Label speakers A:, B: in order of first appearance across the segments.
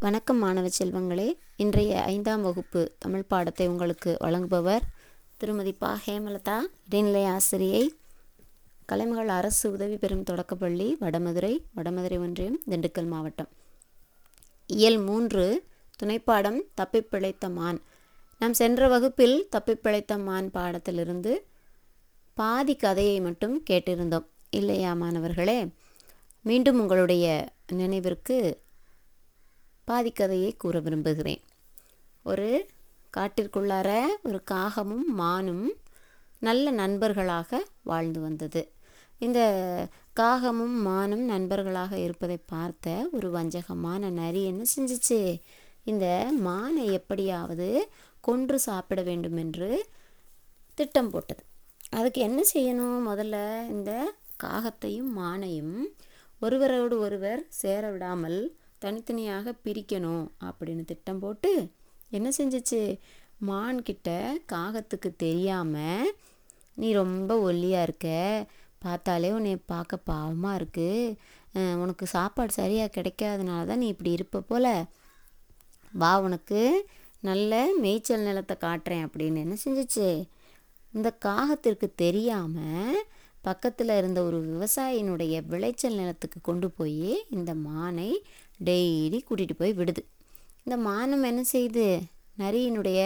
A: வணக்கம் மாணவ செல்வங்களே. இன்றைய ஐந்தாம் வகுப்பு தமிழ் பாடத்தை உங்களுக்கு வழங்குபவர் திருமதி பா. ஹேமலதா இடைநிலை ஆசிரியை கலைமகள் அரசு உதவி பெறும் தொடக்கப்பள்ளி வடமதுரை வடமதுரை ஒன்றியம் திண்டுக்கல் மாவட்டம். இயல் மூன்று துணைப்பாடம் தப்பிப் பிழைத்த மான். நாம் சென்ற வகுப்பில் தப்பிப் பிழைத்த மான் பாடத்திலிருந்து பாதி கதையை மட்டும் கேட்டிருந்தோம். இல்லையா மாணவர்களே? மீண்டும் உங்களுடைய நினைவிற்கு பாதி கதையை கூற விரும்புகிறேன். ஒரு காட்டிற்குள்ளார ஒரு காகமும் மானும் நல்ல நண்பர்களாக வாழ்ந்து வந்தது. இந்த காகமும் மானும் நண்பர்களாக இருப்பதை பார்த்த ஒரு வஞ்சகமான நரி என்ன செஞ்சிச்சு? இந்த மானை எப்படியாவது கொன்று சாப்பிட வேண்டும் என்று திட்டம் போட்டது. அதுக்கு என்ன செய்யணும்? முதல்ல இந்த காகத்தையும் மானையும் ஒருவரோடு ஒருவர் சேர விடாமல் தனித்தனியாக பிரிக்கணும் அப்படின்னு திட்டம் போட்டு என்ன செஞ்சிச்சு? மான்கிட்ட காகத்துக்கு தெரியாமல் நீ ரொம்ப ஒல்லியாக இருக்க. பார்த்தாலே உன்னை பார்க்க பாவமாக இருக்குது உனக்கு சாப்பாடு சரியாக கிடைக்காதனால தான் நீ இப்படி இருப்ப போல. வா உனக்கு நல்ல மேய்ச்சல் நிலத்தை காட்டுறேன். அப்படின்னு என்ன செஞ்சிச்சு? இந்த காகத்திற்கு தெரியாமல் பக்கத்தில் இருந்த ஒரு விவசாயினுடைய விளைச்சல் நிலத்துக்கு கொண்டு போய் இந்த மானை டெய்லி கூட்டிகிட்டு போய் விடுது. இந்த மானம் என்ன செய்யுது நரியினுடைய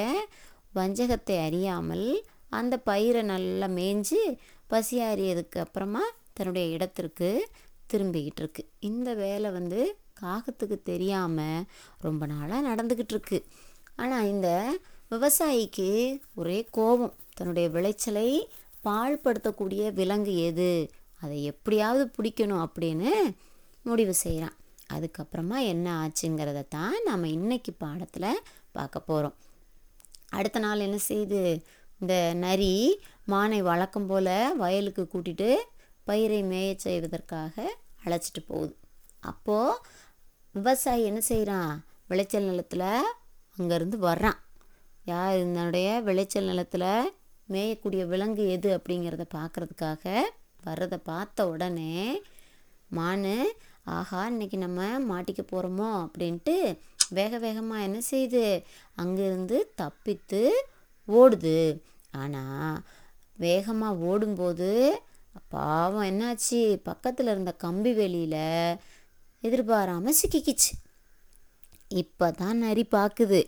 A: வஞ்சகத்தை அறியாமல் அந்த பயிரை நல்லா மேய்ஞ்சு பசியாறியதுக்கு அப்புறமா தன்னுடைய இடத்திற்கு திரும்பிக்கிட்டு இருக்கு. இந்த வேலை வந்து காகத்துக்கு தெரியாமல் ரொம்ப நாளாக நடந்துக்கிட்டு இருக்கு. ஆனால் இந்த விவசாயிக்கு ஒரே கோபம். தன்னுடைய விளைச்சலை பாழ்படுத்தக்கூடிய விலங்கு எது? அதை எப்படியாவது பிடிக்கணும் அப்படின்னு முடிவு செய்கிறான் அதுக்கப்புறமா என்ன ஆச்சுங்கிறத தான் நம்ம இன்னைக்கு பாடத்தில் பார்க்க போகிறோம் அடுத்த நாள் என்ன செய்யுது இந்த நரி மானை வழக்கம் போல் வயலுக்கு கூட்டிகிட்டு பயிரை மேய செய்வதற்காக அழைச்சிட்டு போகுது. அப்போது விவசாயி என்ன செய்கிறான் விளைச்சல் நிலத்தில் அங்கேருந்து வர்றான். யார் இதனுடைய விளைச்சல் நிலத்தில் மேயக்கூடிய விலங்கு எது அப்படிங்கிறத பார்க்குறதுக்காக வர்றதை பார்த்த உடனே மான் ஆஹா இன்னைக்கு நம்ம மாட்டிக்க போகிறோமோ அப்படின்ட்டு வேக வேகமாக என்ன செய்யுது அங்கேருந்து தப்பித்து ஓடுது. ஆனால் வேகமாக ஓடும்போது பாவம் என்னாச்சு? பக்கத்தில் இருந்த கம்பி வெளியில் எதிர்பாராமல் சிக்கிக்கிச்சு. இப்போ தான் நரி பார்க்குது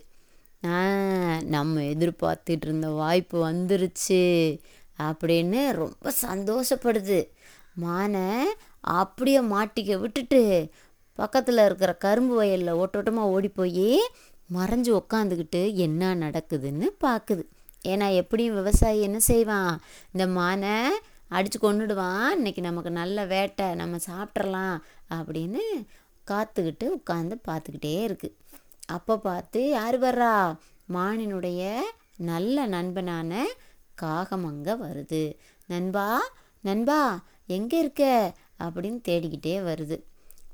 A: நம்ம எதிர்பார்த்துட்டு இருந்த வாய்ப்பு வந்துருச்சு அப்படின்னு ரொம்ப சந்தோஷப்படுது. மானை அப்படியே மாட்டிக்க விட்டுட்டு பக்கத்தில் இருக்கிற கரும்பு வயலில் ஓட்டோட்டமாக ஓடி போய் மறைஞ்சு உக்காந்துக்கிட்டு என்ன நடக்குதுன்னு பார்க்குது ஏன்னா எப்படியும் விவசாயி என்ன செய்வான்? இந்த மானை அடித்து கொண்டுடுவான் இன்னைக்கு நமக்கு நல்ல வேட்டை நம்ம சாப்பிட்றலாம் அப்படின்னு காத்துக்கிட்டு உட்காந்து பார்த்துக்கிட்டே இருக்குது அப்போ பார்த்து யார் வர்றா? மானினுடைய நல்ல நண்பனான காகம் அங்கே வருது. நண்பா நண்பா எங்கே இருக்க? அப்படின்னு தேடிக்கிட்டே வருது.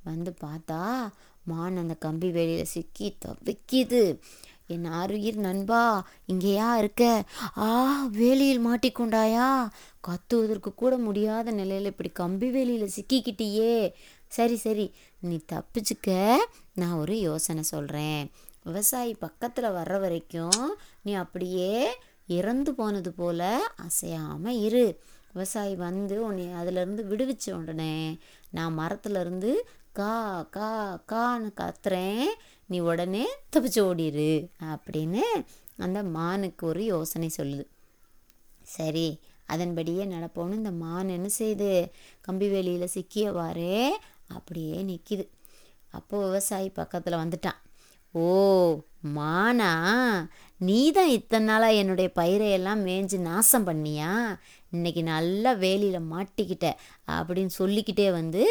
A: வந்து பார்த்தா மான் அந்த கம்பி வேலியில் சிக்கி தவிக்கிது. என் ஆறுயிர் நண்பா இங்கேயா இருக்க? ஆ வேலியில் மாட்டிக்கொண்டாயா? கத்துவதற்கு கூட முடியாத நிலையில் இப்படி கம்பி வேலியில் சிக்கிக்கிட்டியே. சரி சரி நீ தப்பிச்சுக்க. நான் ஒரு யோசனை சொல்கிறேன் விவசாயி பக்கத்தில் வர்ற வரைக்கும் நீ அப்படியே இறந்து போனது போல் அசையாமல் இரு. விவசாயி வந்து உன்னை அதிலேருந்து விடுவிச்ச உடனே நான் மரத்துலேருந்து கா கா கான்னு கத்துறேன். நீ உடனே தப்பிச்சு ஓடிடு அப்படின்னு அந்த மானுக்கு ஒரு யோசனை சொல்லுது. சரி அதன்படியே நடப்போன்னு இந்த மான் என்ன செய்யுது கம்பி வேலியில் சிக்கியவாறே அப்படியே நிற்கிது அப்போது விவசாயி பக்கத்தில் வந்துட்டான். ஓ மானா நீ தான் இத்தனை நாளாக என்னுடைய பயிரையெல்லாம் மேய்ஞ்சு நாசம் பண்ணியா? இன்னைக்கு நல்லா வேலியில் மாட்டிக்கிட்ட அப்படின்னு சொல்லிக்கிட்டே வந்து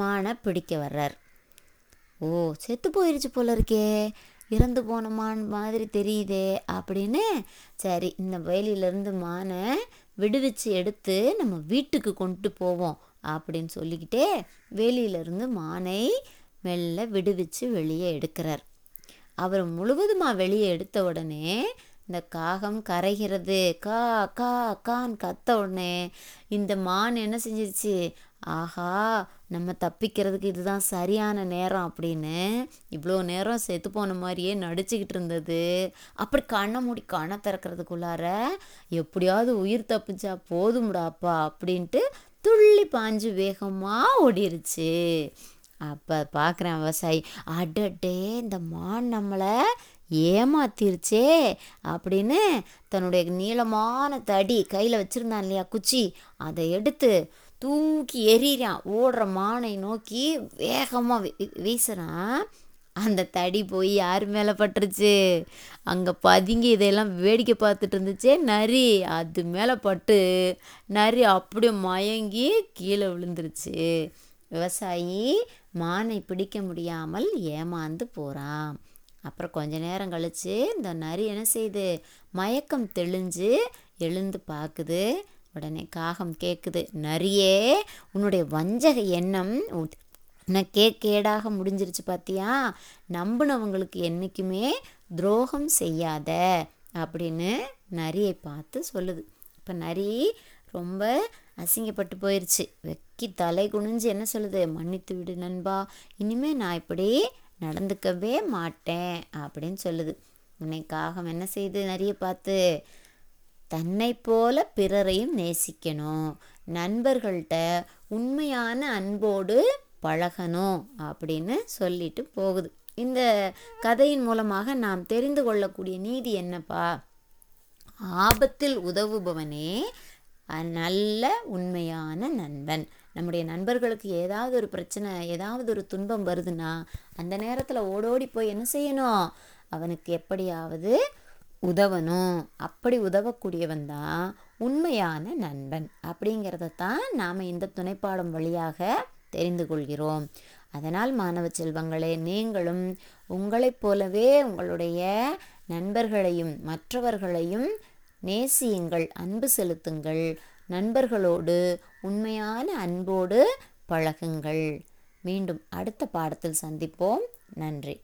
A: மானை பிடிக்க வர்றார். ஓ செத்து போயிடுச்சு போல இருக்கே இறந்து போன மான் மாதிரி தெரியுதே அப்படின்னு. சரி இந்த வேலியிலேருந்து மானை விடுவிச்சு எடுத்து நம்ம வீட்டுக்கு கொண்டு போவோம் அப்படின்னு சொல்லிக்கிட்டே வேலியிலேருந்து மானை மெல்ல விடுவிச்சு வெளியே எடுக்கிறார். அவர் முழுவதுமாக வெளியே எடுத்த உடனே இந்த காகம் கரைகிறது கா கா கான்னு கத்த உடனே இந்த மான் என்ன செஞ்சிருச்சு? ஆஹா நம்ம தப்பிக்கிறதுக்கு இதுதான் சரியான நேரம் அப்படின்னு இவ்வளோ நேரம் செத்து போன மாதிரியே நடிச்சுக்கிட்டு இருந்தது. அப்படி கண்ணை மூடி கண்ணை திறக்கிறதுக்குள்ளார எப்படியாவது உயிர் தப்பிச்சா போதும்டாப்பா அப்படின்ட்டு துள்ளி பாஞ்சு வேகமாக ஓடிருச்சு. அப்போ பார்க்குறேன் விவசாயி. அடடே இந்த மான் நம்மளை ஏமாத்திருச்சே அப்படின்னு தன்னுடைய நீளமான தடி கையில் வச்சுருந்தான் இல்லையா குச்சி? அதை எடுத்து தூக்கி எறிகிறான். ஓடுற மானை நோக்கி வேகமாக வீசுகிறான் அந்த தடி போய் யார் மேலே பட்டுருச்சு? அங்கே பதுங்கி இதையெல்லாம் வேடிக்கை பார்த்துட்டு இருந்துச்சே நரி. அது மேலே பட்டு நரி அப்படியே மயங்கி கீழே விழுந்துருச்சு. விவசாயி மானை பிடிக்க முடியாமல் ஏமாந்து போகிறான் அப்புறம் கொஞ்ச நேரம் கழித்து இந்த நரி என்ன செய்யுது மயக்கம் தெளிஞ்சு எழுந்து பார்க்குது உடனே காகம் கேட்குது நரியே உன்னுடைய வஞ்சக எண்ணம் உனக்கே கேடாக முடிஞ்சிருச்சு பார்த்தியா நம்பினவங்களுக்கு என்றைக்குமே துரோகம் செய்யாத அப்படின்னு நரியை பார்த்து சொல்லுது. இப்போ நரி ரொம்ப அசிங்கப்பட்டு போயிடுச்சு வெக்கி தலை குனிஞ்சு என்ன சொல்லுது? மன்னித்து விடு நண்பா. இனிமேல் நான் இப்படி நடந்துக்கவே மாட்டேன் அப்படின்னு சொல்லுது. உன்னை காகம் என்ன செய்யுது நிறைய பார்த்து தன்னை போல பிறரையும் நேசிக்கணும். நண்பர்கள்ட்ட உண்மையான அன்போடு பழகணும் அப்படின்னு சொல்லிட்டு போகுது. இந்த கதையின் மூலமாக நாம் தெரிந்து கொள்ளக்கூடிய நீதி என்னப்பா? ஆபத்தில் உதவுபவனே நல்ல உண்மையான நண்பன். நம்முடைய நண்பர்களுக்கு ஏதாவது ஒரு பிரச்சனை ஏதாவது ஒரு துன்பம் வருதுன்னா அந்த நேரத்தில் ஓடோடி போய் என்ன செய்யணும்? அவனுக்கு எப்படியாவது உதவணும். அப்படி உதவக்கூடியவன் தான் உண்மையான நண்பன். அப்படிங்கிறத தான் நாம் இந்த துணைப்பாடம் வழியாக தெரிந்து கொள்கிறோம். அதனால் மாணவ செல்வங்களே நீங்களும் உங்களைப் போலவே உங்களுடைய நண்பர்களையும் மற்றவர்களையும் நேசியுங்கள் அன்பு செலுத்துங்கள். நண்பர்களோடு உண்மையான அன்போடு பழகுங்கள். மீண்டும் அடுத்த பாடத்தில் சந்திப்போம். நன்றி.